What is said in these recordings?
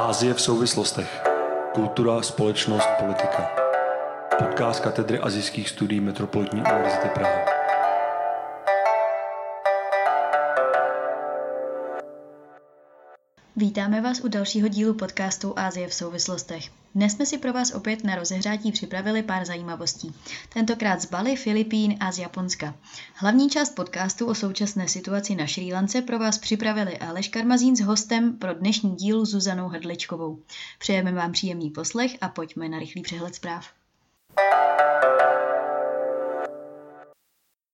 Ázie v souvislostech. Kultura, společnost, politika. Podcast katedry azijských studií Metropolitní univerzity Praha. Vítáme vás u dalšího dílu podcastu Ázie v souvislostech. Dnes jsme si pro vás opět na rozehřátí připravili pár zajímavostí. Tentokrát z Bali, Filipín a z Japonska. Hlavní část podcastu o současné situaci na Šrí Lance pro vás připravili Aleš Karmazín s hostem pro dnešní díl Zuzanou Hrdličkovou. Přejeme vám příjemný poslech a pojďme na rychlý přehled zpráv.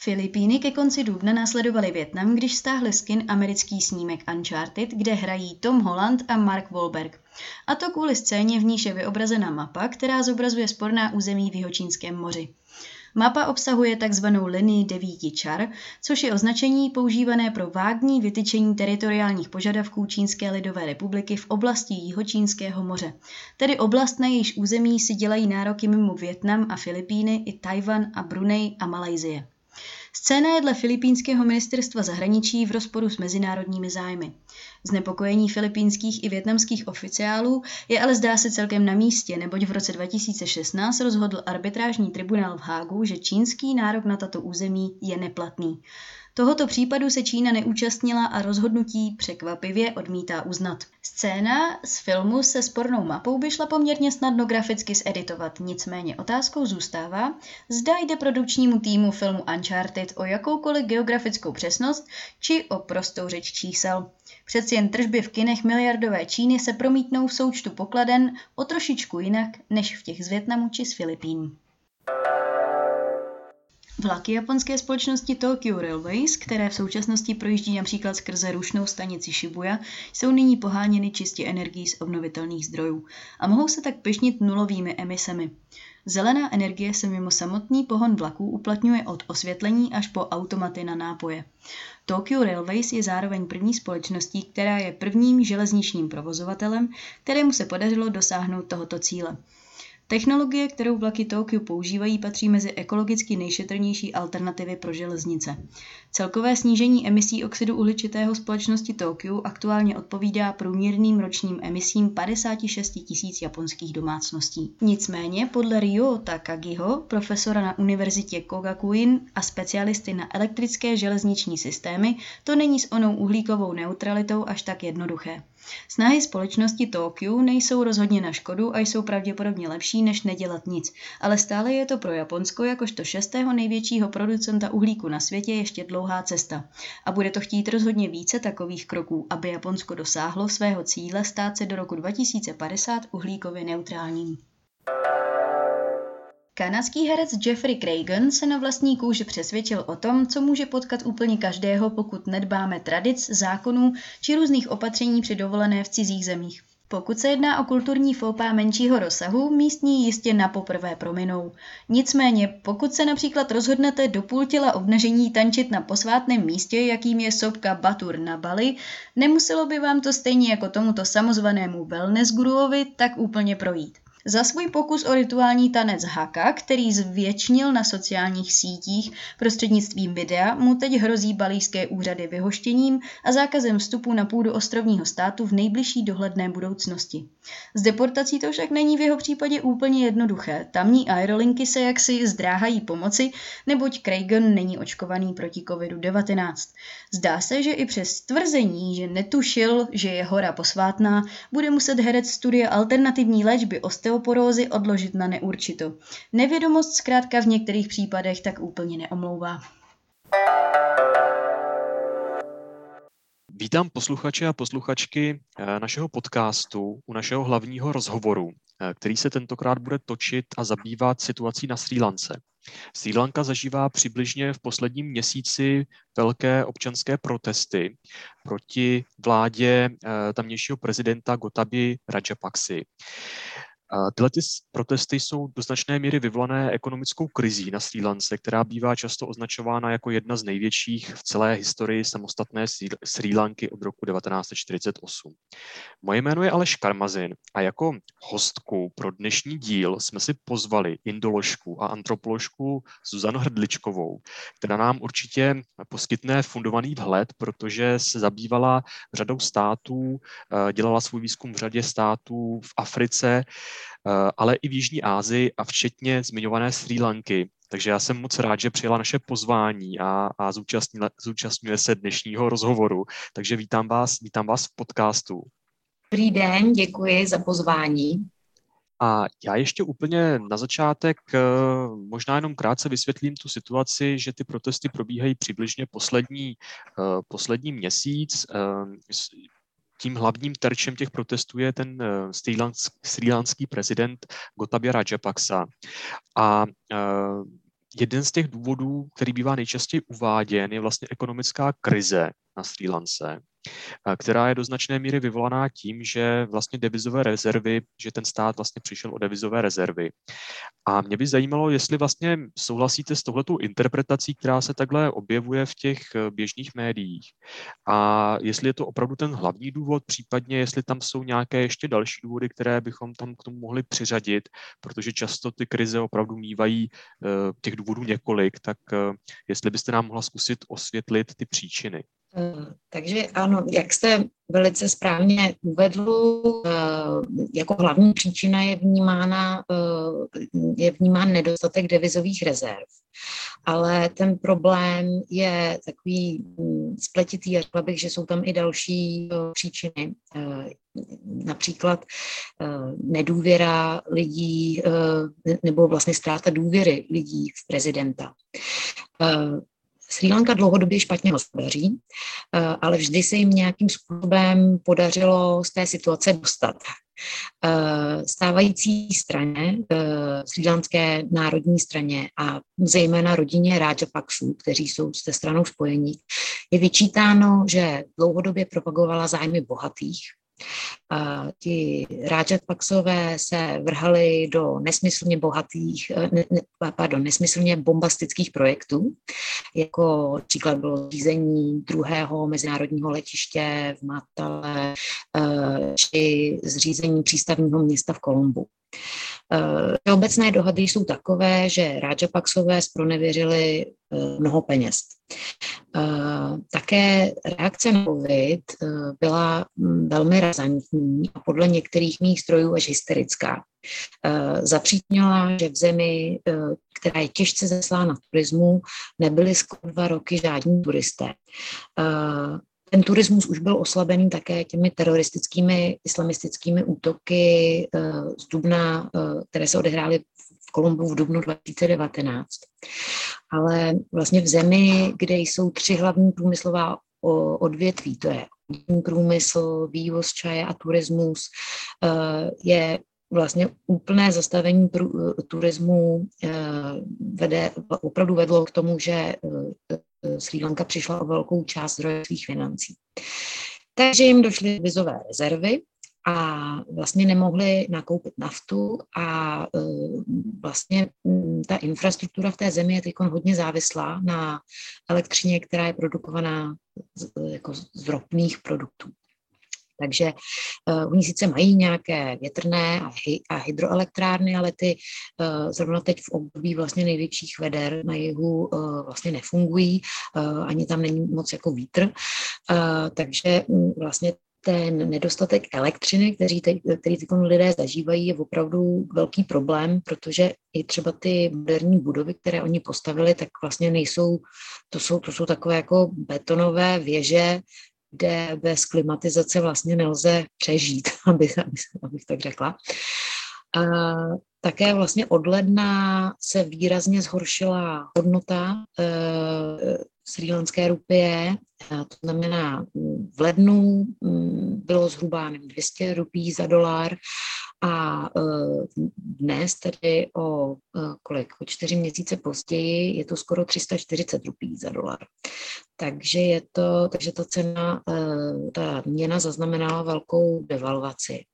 Filipíny ke konci dubna následovali Větnam, když stáhli skin americký snímek Uncharted, kde hrají Tom Holland a Mark Wahlberg. A to kvůli scéně, v níž je vyobrazena mapa, která zobrazuje sporná území v Jihočínském moři. Mapa obsahuje tzv. linii devíti čar, což je označení používané pro vágní vytyčení teritoriálních požadavků Čínské lidové republiky v oblasti Jihočínského moře, tedy oblast, na jejíž území si dělají nároky mimo Větnam a Filipíny i Tajvan a Brunei a Malajzie. Scéna je dle filipínského ministerstva zahraničí v rozporu s mezinárodními zájmy. Znepokojení filipínských i větnamských oficiálů je ale zdá se celkem na místě, neboť v roce 2016 rozhodl arbitrážní tribunál v Hágu, že čínský nárok na tato území je neplatný. Tohoto případu se Čína neúčastnila a rozhodnutí překvapivě odmítá uznat. Scéna z filmu se spornou mapou by šla poměrně snadno graficky zeditovat, nicméně otázkou zůstává, zda jde produkčnímu týmu filmu Uncharted o jakoukoliv geografickou přesnost či o prostou řeč čísel. Přeci jen tržby v kinech miliardové Číny se promítnou v součtu pokladen o trošičku jinak než v těch z Větnamu či z Filipín. Vlaky japonské společnosti Tokyo Railways, které v současnosti projíždí například skrze rušnou stanici Shibuya, jsou nyní poháněny čistě energií z obnovitelných zdrojů a mohou se tak pyšnit nulovými emisemi. Zelená energie se mimo samotný pohon vlaků uplatňuje od osvětlení až po automaty na nápoje. Tokyo Railways je zároveň první společností, která je prvním železničním provozovatelem, kterému se podařilo dosáhnout tohoto cíle. Technologie, kterou vlaky Tokyo používají, patří mezi ekologicky nejšetrnější alternativy pro železnice. Celkové snížení emisí oxidu uhličitého společnosti Tokyo aktuálně odpovídá průměrným ročním emisím 56 tisíc japonských domácností. Nicméně podle Ryo Takagiho, profesora na univerzitě Kogakuin a specialisty na elektrické železniční systémy, to není s onou uhlíkovou neutralitou až tak jednoduché. Snahy společnosti Tokyo nejsou rozhodně na škodu a jsou pravděpodobně lepší, než nedělat nic, ale stále je to pro Japonsko jakožto šestého největšího producenta uhlíku na světě ještě dlouhá cesta. A bude to chtít rozhodně více takových kroků, aby Japonsko dosáhlo svého cíle stát se do roku 2050 uhlíkově neutrálním. Kanadský herec Jeffrey Cragen se na vlastní kůži přesvědčil o tom, co může potkat úplně každého, pokud nedbáme tradic, zákonů či různých opatření při dovolené v cizích zemích. Pokud se jedná o kulturní fópa menšího rozsahu, místní jistě na poprvé prominou. Nicméně, pokud se například rozhodnete do půl těla obnažení tančit na posvátném místě, jakým je sopka Batur na Bali, nemuselo by vám to stejně jako tomuto samozvanému wellness guruovi tak úplně projít. Za svůj pokus o rituální tanec Haka, který zvětšnil na sociálních sítích prostřednictvím videa, mu teď hrozí balíské úřady vyhoštěním a zákazem vstupu na půdu ostrovního státu v nejbližší dohledné budoucnosti. S deportací to však není v jeho případě úplně jednoduché. Tamní aerolinky se jaksi zdráhají pomoci, neboť Cragen není očkovaný proti COVID-19. Zdá se, že i přes tvrzení, že netušil, že je hora posvátná, bude muset herec studia alternativní léčby osteo osteoporózy odložit na neurčito. Nevědomost zkrátka v některých případech tak úplně neomlouvá. Vítám posluchače a posluchačky eh, našeho podcastu u našeho hlavního rozhovoru, eh, který se tentokrát bude točit a zabývat situací na Sri Lance. Sri Lanka zažívá přibližně v posledním měsíci velké občanské protesty proti vládě eh, tamnějšího prezidenta Gotabi Rajapaksi. Tyhle ty protesty jsou do značné míry vyvolané ekonomickou krizí na Sri Lance, která bývá často označována jako jedna z největších v celé historii samostatné Sri Lanky od roku 1948. Moje jméno je Aleš Karmazin a jako hostku pro dnešní díl jsme si pozvali indoložku a antropoložku Zuzanu Hrdličkovou, která nám určitě poskytne fundovaný vhled, protože se zabývala řadou států, eh, dělala svůj výzkum v řadě států v Africe, ale i v Jižní Asii a včetně zmiňované Sri Lanky. Takže já jsem moc rád, že přijela naše pozvání a, a zúčastňuje se dnešního rozhovoru. Takže vítám vás, vítám vás v podcastu. Dobrý den, děkuji za pozvání. A já ještě úplně na začátek eh, možná jenom krátce vysvětlím tu situaci, že ty protesty probíhají přibližně poslední, eh, poslední měsíc. Eh, tím hlavním terčem těch protestů je ten srílanský prezident Gotabia Rajapaksa. A jeden z těch důvodů, který bývá nejčastěji uváděn, je vlastně ekonomická krize na Sri Lance která je do značné míry vyvolaná tím, že vlastně devizové rezervy, že ten stát vlastně přišel o devizové rezervy. A mě by zajímalo, jestli vlastně souhlasíte s tohletou interpretací, která se takhle objevuje v těch eh, běžných médiích. A jestli je to opravdu ten hlavní důvod, případně jestli tam jsou nějaké ještě další důvody, které bychom tam k tomu mohli přiřadit, protože často ty krize opravdu mývají eh, těch důvodů několik, tak eh, jestli byste nám mohla zkusit osvětlit ty příčiny. Eh, takže ano, jak jste velice správně uvedl, eh, jako hlavní příčina je vnímána, eh, je vnímán nedostatek devizových rezerv. Ale ten problém je takový hm, spletitý řekla bych, že jsou tam i další příčiny. Například nedůvěra lidí nebo vlastně ztráta důvěry lidí v prezidenta. Sri Lanka dlouhodobě špatně hospodaří, eh, ale vždy se jim nějakým způsobem podařilo z té situace dostat. Eh, stávající straně, eh, Sri Lanské národní straně a zejména rodině Rajapaksů, kteří jsou s té stranou spojení, je vyčítáno, že dlouhodobě propagovala zájmy bohatých, a ti Paxové se vrhali do nesmyslně bohatých, eh, ne, ne, pardon, nesmyslně bombastických projektů, jako příklad bylo řízení druhého mezinárodního letiště v Matale eh, či zřízení přístavního města v Kolumbu. Uh, obecné dohady jsou takové, že Paxové spronevěřili mnoho peněz. Také reakce na COVID byla mm, velmi razantní a podle některých mých strojů až hysterická. Zapřítnila, že v zemi, která je těžce zaslána turismu, nebyly skoro dva roky žádní turisté. Ten turismus už byl oslabený také těmi teroristickými islamistickými útoky z Dubna, které se odehrály v Kolumbu v dubnu 2019 ale vlastně v zemi, kde jsou tři hlavní průmyslová odvětví, to je průmysl, vývoz čaje a turismus, eh, je vlastně úplné zastavení turismu eh, vede, opravdu vedlo k tomu, že eh, Sri Lanka přišla o velkou část zdroje svých financí. Takže jim došly vizové rezervy a vlastně nemohli nakoupit naftu a e, vlastně ta infrastruktura v té zemi je teď hodně závislá na elektřině, která je produkovaná z, jako z ropných produktů. Takže uh, oni sice mají nějaké větrné a, hy, a hydroelektrárny, ale ty uh, zrovna teď v období vlastně největších veder na jihu uh, vlastně nefungují, uh, ani tam není moc jako vítr, uh, takže um, vlastně ten nedostatek elektřiny, který, te, který teď lidé zažívají, je opravdu velký problém, protože i třeba ty moderní budovy, které oni postavili, tak vlastně nejsou, to jsou, to jsou takové jako betonové věže, kde bez klimatizace vlastně nelze přežít, abych, abych, tak řekla. A také vlastně od ledna se výrazně zhoršila hodnota e, srílanské rupie, to znamená v lednu mm, bylo zhruba 200 rupí za dolar a e, dnes tedy o e, kolik, o čtyři měsíce později je to skoro 340 rupí za dolar. Takže je to, takže ta cena, e, ta měna zaznamenala velkou devalvaci.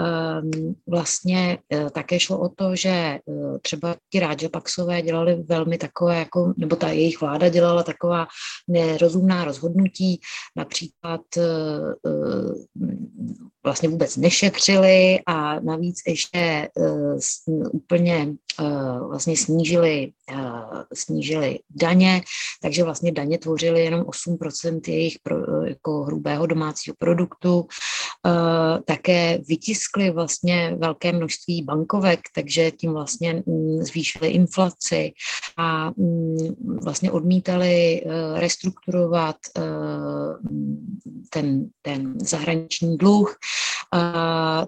Ehm, vlastně eh, také šlo o to, že eh, třeba ti Paxové dělali velmi takové, jako, nebo ta jejich vláda dělala taková nerozumná rozhodnutí, například vlastně vůbec nešetřili a navíc ještě úplně vlastně snížili, snížili daně, takže vlastně daně tvořily jenom 8% jejich jako hrubého domácího produktu. Také vytiskli vlastně velké množství bankovek, takže tím vlastně mm, zvýšili inflaci a mm, vlastně odmítali e, restrukturovat e, ten, ten zahraniční dluh.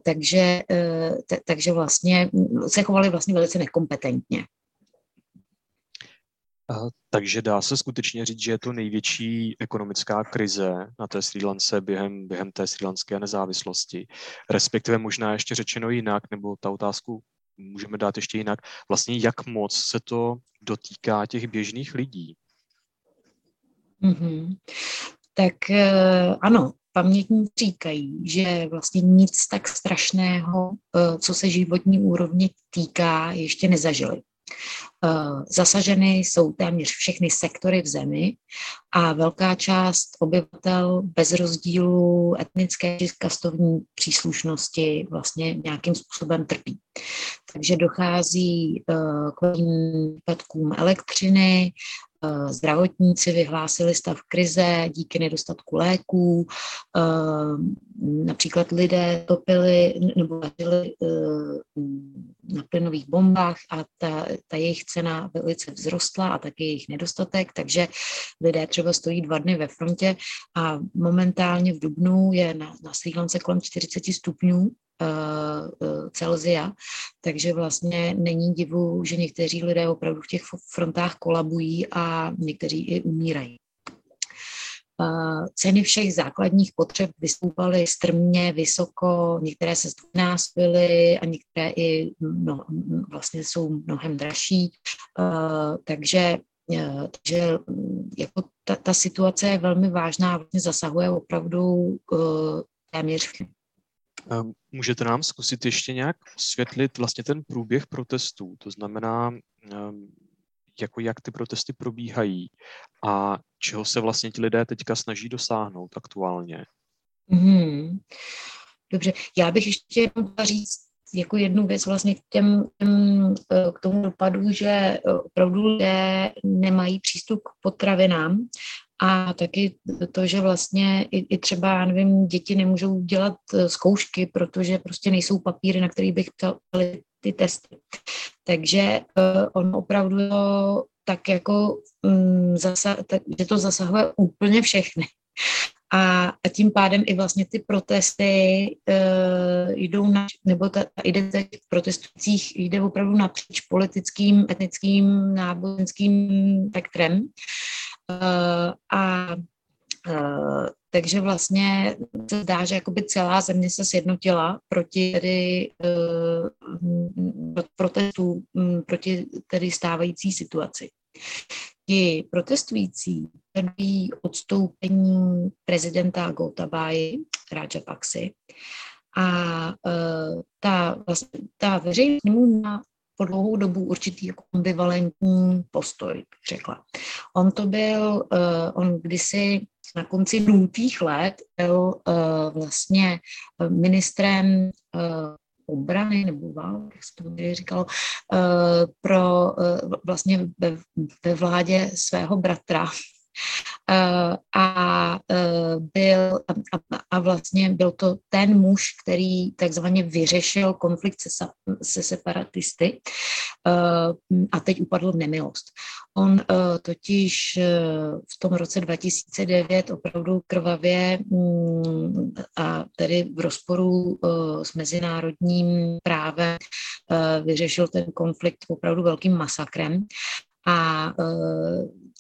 takže, e, takže vlastně se chovali vlastně velice nekompetentně. Takže dá se skutečně říct, že je to největší ekonomická krize na té Sri Lance během, během té sri lanské nezávislosti. Respektive možná ještě řečeno jinak, nebo ta otázku můžeme dát ještě jinak, vlastně jak moc se to dotýká těch běžných lidí. Mm-hmm. Tak eh, ano, pamětníci říkají, že vlastně nic tak strašného, eh, co se životní úrovně týká, ještě nezažili. Eh, zasaženy jsou téměř všechny sektory v zemi a velká část obyvatel bez rozdílu etnické či kastovní příslušnosti vlastně nějakým způsobem trpí. Takže dochází eh, k výpadkům elektřiny, zdravotníci vyhlásili stav krize díky nedostatku léků. Eh, například lidé topili nebo vařili eh, na plynových bombách a ta, ta jejich cena velice vzrostla a taky jejich nedostatek, takže lidé třeba stojí dva dny ve frontě a momentálně v Dubnu je na, na Sri Lance kolem 40 stupňů Eh, eh, Celzia, takže vlastně není divu, že někteří lidé opravdu v těch frontách kolabují a někteří i umírají. Eh, ceny všech základních potřeb vystoupaly strmě, vysoko, některé se zdvojnásobily a některé i no, vlastně jsou mnohem dražší. Takže, takže jako ta, ta situace je velmi vážná vlastně zasahuje opravdu téměř Ehm, můžete nám zkusit ještě nějak osvětlit vlastně ten průběh protestů? To znamená, ehm, jako jak ty protesty probíhají a čeho se vlastně ti lidé teďka snaží dosáhnout aktuálně? Hmm. Dobře, já bych ještě jenom říct jako jednu věc vlastně k, těm, eh, k tomu dopadu, že eh, opravdu lidé nemají přístup k potravinám a taky to, že vlastně i, i třeba, nevím, děti nemůžou dělat eh, zkoušky, protože prostě nejsou papíry, na kterých bych ptali ty testy. Takže uh, on opravdu tak jako um, zasa, tak, že to zasahuje úplně všechny. A, a tím pádem i vlastně ty protesty uh, jdou na, nebo ta, ta identita těch protestujících jde opravdu napříč politickým, etnickým, náboženským spektrem. Uh, a uh, takže vlastně se zdá, že jakoby celá země se sjednotila proti tedy uh, protestů, um, proti tedy stávající situaci. Ti protestující žadují odstoupení prezidenta Gotabáji, Paxi, a uh, ta, vlastně, ta veřejnost po dlouhou dobu určitý jako ambivalentní postoj, řekla. On to byl, uh, on kdysi na konci nultých let byl uh, vlastně ministrem uh, obrany nebo války, jak se to tady říkalo, pro vlastně ve, vládě svého bratra, Eh, a eh, byl a, a vlastně byl to ten muž, který takzvaně vyřešil konflikt se, se separatisty eh, a teď upadl v nemilost. On totiž v tom roce 2009 opravdu krvavě mm, a tedy v rozporu s mezinárodním právem vyřešil ten konflikt opravdu velkým masakrem a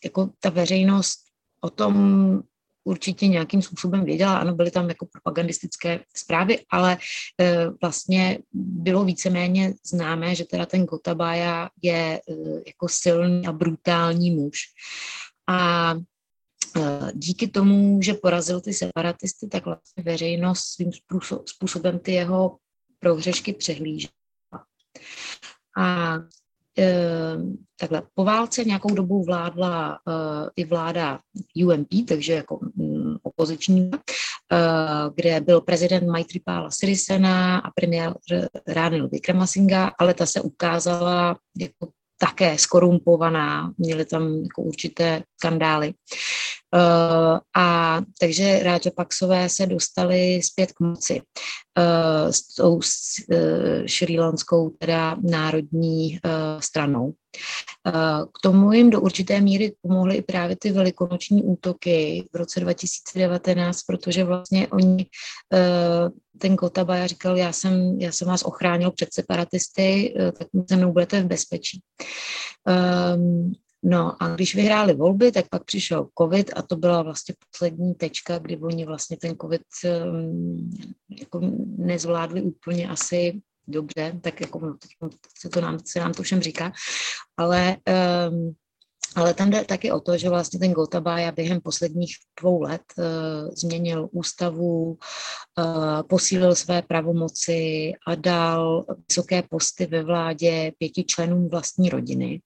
jako ta veřejnost o tom určitě nějakým způsobem věděla, ano, byly tam jako propagandistické zprávy, ale e, vlastně bylo víceméně známé, že teda ten Gotabaya je e, jako silný a brutální muž. A e, díky tomu, že porazil ty separatisty, tak vlastně veřejnost svým způsobem ty jeho prohřešky přehlížela. A takhle, po válce nějakou dobu vládla uh, i vláda UMP, takže jako um, opoziční, uh, kde byl prezident Maithripala Sirisena a premiér Ranil Vikramasinghe, ale ta se ukázala jako také skorumpovaná, měly tam jako určité skandály. Uh, a takže Paksové se dostali zpět k moci uh, s tou uh, šrýlanskou teda národní stranou. K tomu jim do určité míry pomohly i právě ty velikonoční útoky v roce 2019, protože vlastně oni, ten Gotabaya říkal, já jsem, já jsem vás ochránil před separatisty, tak se mnou budete v bezpečí. No a když vyhráli volby, tak pak přišel covid a to byla vlastně poslední tečka, kdy oni vlastně ten covid um, jako nezvládli úplně asi dobře, tak jako no, se, to nám, se nám to všem říká, ale um, ale tam jde taky o to, že vlastně ten Gotabaya během posledních dvou let uh, změnil ústavu, uh, posílil své pravomoci a dal vysoké posty ve vládě pěti členům vlastní rodiny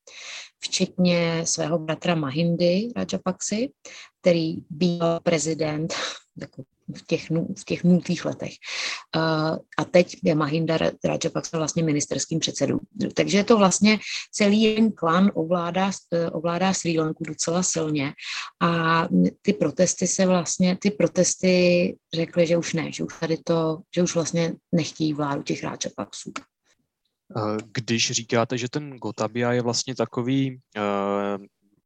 včetně svého bratra Mahindy Rajapaksy, který byl prezident jako v těch, v těch nultých letech. A teď je Mahinda Rajapaksa vlastně ministerským předsedou. Takže je to vlastně celý jeden klan ovládá, ovládá Sri Lanku docela silně a ty protesty se vlastně, ty protesty řekly, že už ne, že už tady to, že už vlastně nechtějí vládu těch Rajapaksů. Když říkáte, že ten Gotabia je vlastně takový eh,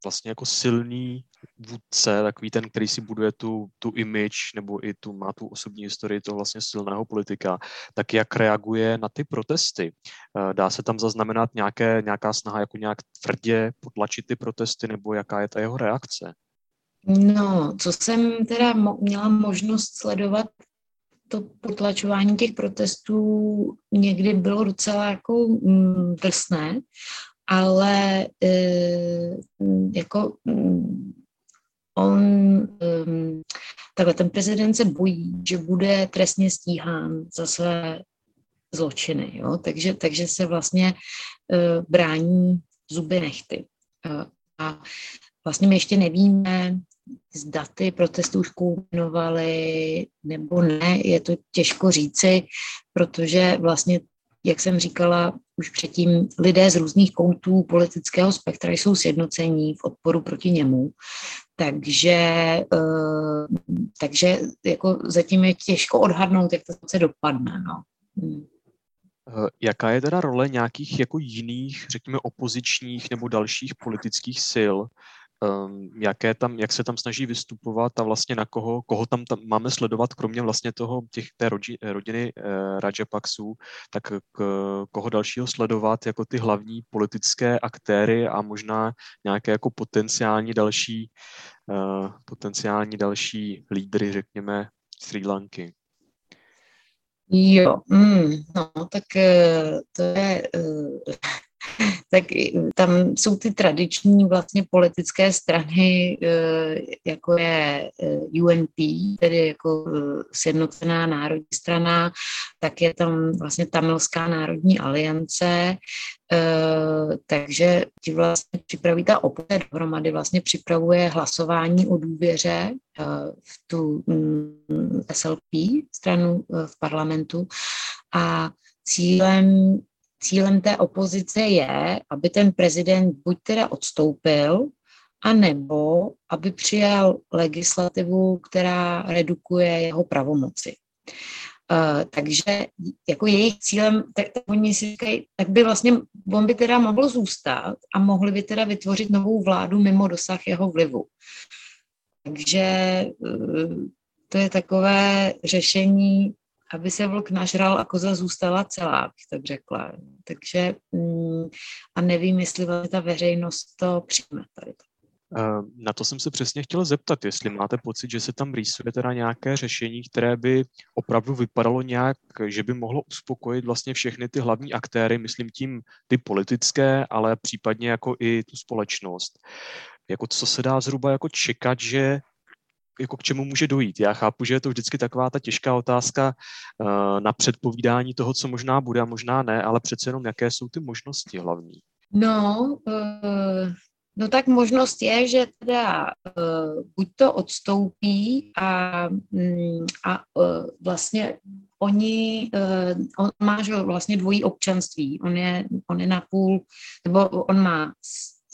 vlastně jako silný vůdce, takový ten, který si buduje tu, tu image nebo i tu, má tu osobní historii toho vlastně silného politika, tak jak reaguje na ty protesty? Eh, dá se tam zaznamenat nějaké, nějaká snaha jako nějak tvrdě potlačit ty protesty nebo jaká je ta jeho reakce? No, co jsem teda mo- měla možnost sledovat to potlačování těch protestů někdy bylo docela jako mm, drsné, ale e, jako mm, on, um, takhle ten prezident se bojí, že bude trestně stíhán za své zločiny, jo? Takže, takže se vlastně uh, brání zuby nechty. Uh, a vlastně my ještě nevíme, zda ty protesty už kulminovaly nebo ne, je to těžko říci, protože vlastně, jak jsem říkala už předtím, lidé z různých koutů politického spektra jsou sjednocení v odporu proti němu. Takže, uh, takže jako zatím je těžko odhadnout, jak to se dopadne. No. Hmm. Eh, jaká je teda role nějakých jako jiných, řekněme, opozičních nebo dalších politických sil jaké tam, jak se tam snaží vystupovat a vlastně na koho, koho tam, tam máme sledovat, kromě vlastně toho, těch, té rodi, rodiny uh, Rajapaksů, tak k, koho dalšího sledovat jako ty hlavní politické aktéry a možná nějaké jako potenciální další, uh, potenciální další lídry, řekněme, Sri Lanky. Jo, mm, no tak to je tak tam jsou ty tradiční vlastně politické strany, eh, jako je eh, UNP, tedy jako eh, Sjednocená národní strana, tak je tam vlastně Tamilská národní aliance, takže ti vlastně připraví ta opozice dohromady, vlastně připravuje hlasování o důvěře v tu mm, SLP stranu v parlamentu a cílem cílem té opozice je, aby ten prezident buď teda odstoupil, anebo aby přijal legislativu, která redukuje jeho pravomoci. Uh, takže jako jejich cílem, tak, tak oni si říkají, tak by vlastně, on by teda mohl zůstat a mohli by teda vytvořit novou vládu mimo dosah jeho vlivu. Takže uh, to je takové řešení, aby se vlk nažral a koza zůstala celá, bych tak řekla. Takže mm, a nevím, jestli vlastně ta veřejnost to přijme tady. Eh, na to jsem se přesně chtěl zeptat, jestli máte pocit, že se tam rýsuje teda nějaké řešení, které by opravdu vypadalo nějak, že by mohlo uspokojit vlastně všechny ty hlavní aktéry, myslím tím ty politické, ale případně jako i tu společnost. Jako co se dá zhruba jako čekat, že jako k čemu může dojít. Já chápu, že je to vždycky taková ta těžká otázka uh, na předpovídání toho, co možná bude a možná ne, ale přece jenom jaké jsou ty možnosti hlavní. No, uh, no tak možnost je, že teda uh, buď to odstoupí a, um, a uh, vlastně oni, uh, on má že vlastně dvojí občanství, on je, on je na půl, nebo on má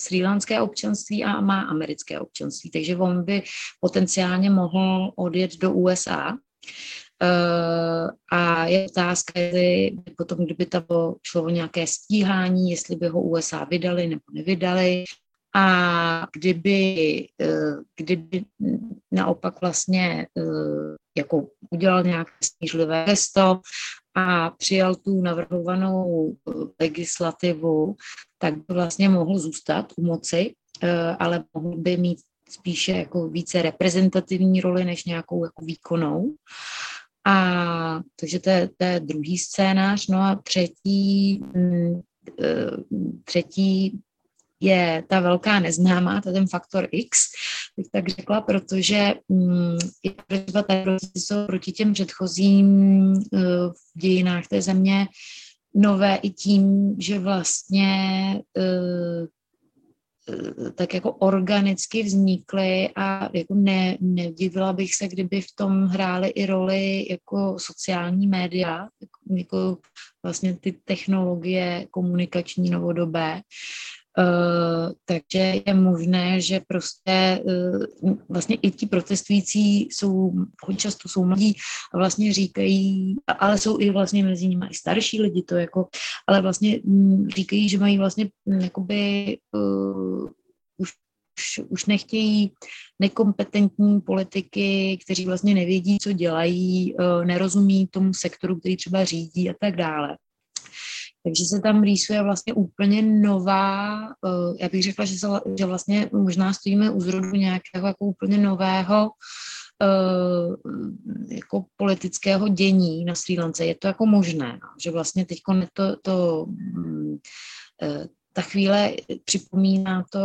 srílanské občanství a má americké občanství, takže on by potenciálně mohl odjet do USA. Uh, a je otázka, jestli potom, kdyby to šlo o nějaké stíhání, jestli by ho USA vydali nebo nevydali. A kdyby, uh, kdyby naopak vlastně uh, jako udělal nějaké snížlivé gesto a přijal tu navrhovanou legislativu, tak by vlastně mohl zůstat u moci, ale mohl by mít spíše jako více reprezentativní roli než nějakou jako výkonnou. A takže to je, to je druhý scénář. No a třetí, mm, e, třetí je ta velká neznámá, to je ten faktor X, bych tak řekla, protože um, třeba tady jsou proti těm předchozím uh, v dějinách té země nové i tím, že vlastně uh, Eh, tak jako organicky vznikly a jako ne, nedivila bych se, kdyby v tom hrály i roli jako sociální média, jako, jako vlastně ty technologie komunikační novodobé, takže je možné, že prostě uh, vlastně i ti protestující jsou, hodně často jsou mladí a vlastně říkají, ale jsou i vlastně mezi nimi i starší lidi, to jako, ale vlastně um, říkají, že mají vlastně um, jakoby uh, už už nechtějí nekompetentní politiky, kteří vlastně nevědí, co dělají, nerozumí tomu sektoru, který třeba řídí a tak dále. Takže se tam rýsuje vlastně úplně nová, uh, já bych řekla, že, se, že vlastně možná stojíme u zrodu nějakého jako úplně nového uh, jako politického dění na Sri Lance. Je to jako možné, no, že vlastně teď to, to uh, ta chvíle připomíná to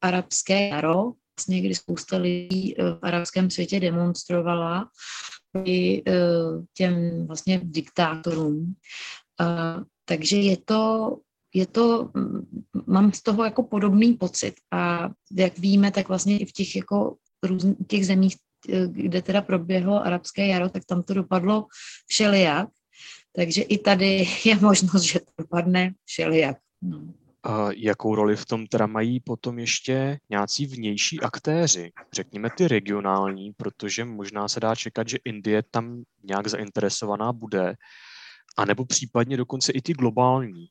arabské jaro, vlastně, kdy spousta lidí v arabském světě demonstrovala těm vlastně diktátorům. Takže je to, je to, mám z toho jako podobný pocit a jak víme, tak vlastně i v těch jako různých těch zemích, kde teda proběhlo arabské jaro, tak tam to dopadlo všelijak. Takže i tady je možnost, že to dopadne všelijak. No. A jakou roli v tom teda mají potom ještě nějací vnější aktéři, řekněme ty regionální, protože možná se dá čekat, že Indie tam nějak zainteresovaná bude, a nebo případně dokonce i ty globální,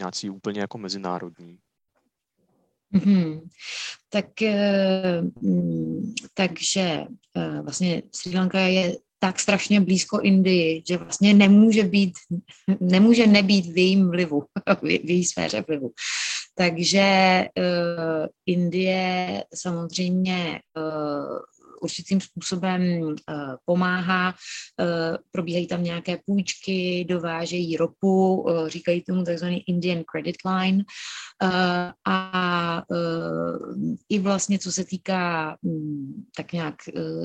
nějací úplně jako mezinárodní. Mm-hmm. Tak, eh, mm, takže eh, vlastně Sri Lanka je tak strašně blízko Indii, že vlastně nemůže být, nemůže nebýt v jejím vlivu, v její sféře vlivu. Takže uh, Indie samozřejmě určitým způsobem eh, pomáhá. Eh, probíhají tam nějaké půjčky, dovážejí ropu, eh, říkají tomu takzvaný Indian Credit Line. A i vlastně, co se týká hm, tak nějak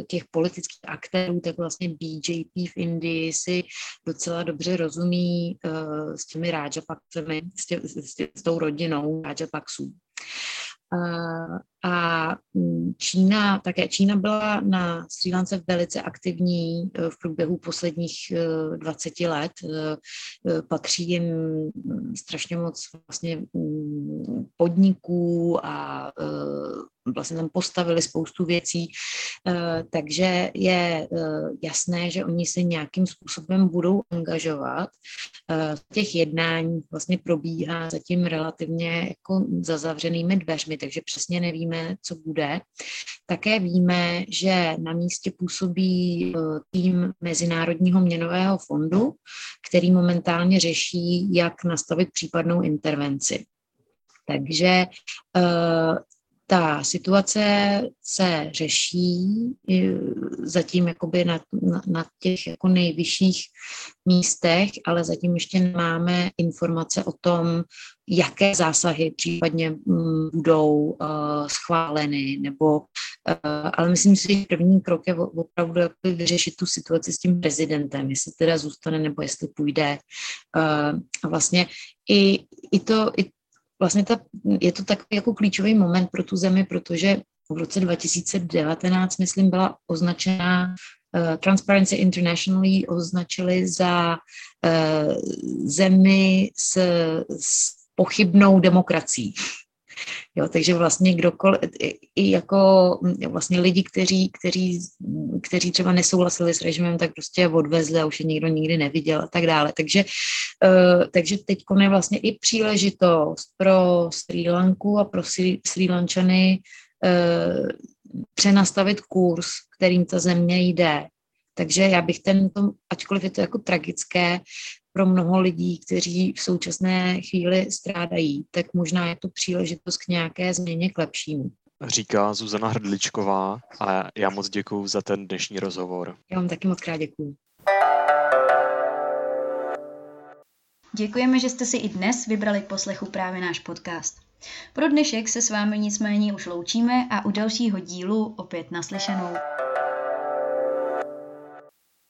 těch politických aktérů, tak vlastně BJP v Indii si docela dobře rozumí s těmi Rajapaksemi, s, tě, s, tě, s tou rodinou Rajapaksů. A mm, Čína, také Čína byla na Sri Lance velice aktivní e, v průběhu posledních 20 e, let. Patří jim mm, strašně moc vlastně mm, podniků a vlastně tam postavili spoustu věcí, takže je jasné, že oni se nějakým způsobem budou angažovat. Těch jednání vlastně probíhá zatím relativně jako za zavřenými dveřmi, takže přesně nevíme, co bude. Také víme, že na místě působí tým Mezinárodního měnového fondu, který momentálně řeší, jak nastavit případnou intervenci. Takže ta situace se řeší zatím jakoby na, na, na těch jako nejvyšších místech, ale zatím ještě nemáme informace o tom, jaké zásahy případně mm, budou uh, schváleny, nebo, uh, ale myslím si, že první krok je opravdu vyřešit tu situaci s tím prezidentem, jestli teda zůstane, nebo jestli půjde. Uh, a vlastně i, i to, i vlastně ta, je to takový jako klíčový moment pro tu zemi, protože v roce 2019, myslím, byla označena uh, Transparency International označili za uh, zemi s, s pochybnou demokracií. Jo, takže vlastně kdokoliv, i jako vlastně lidi, kteří, kteří, kteří třeba nesouhlasili s režimem, tak prostě odvezli a už je nikdo nikdy neviděl a tak dále. Takže, uh, takže teď je vlastně i příležitost pro Sri Lanku a pro Sri Lančany uh, přenastavit kurz, kterým ta země jde. Takže já bych ten, ačkoliv je to jako tragické, pro mnoho lidí, kteří v současné chvíli strádají, tak možná je to příležitost k nějaké změně k lepšímu. Říká Zuzana Hrdličková a já moc děkuji za ten dnešní rozhovor. Já vám taky moc krát děkuji. Děkujeme, že jste si i dnes vybrali k poslechu právě náš podcast. Pro dnešek se s vámi nicméně už loučíme a u dalšího dílu opět naslyšenou.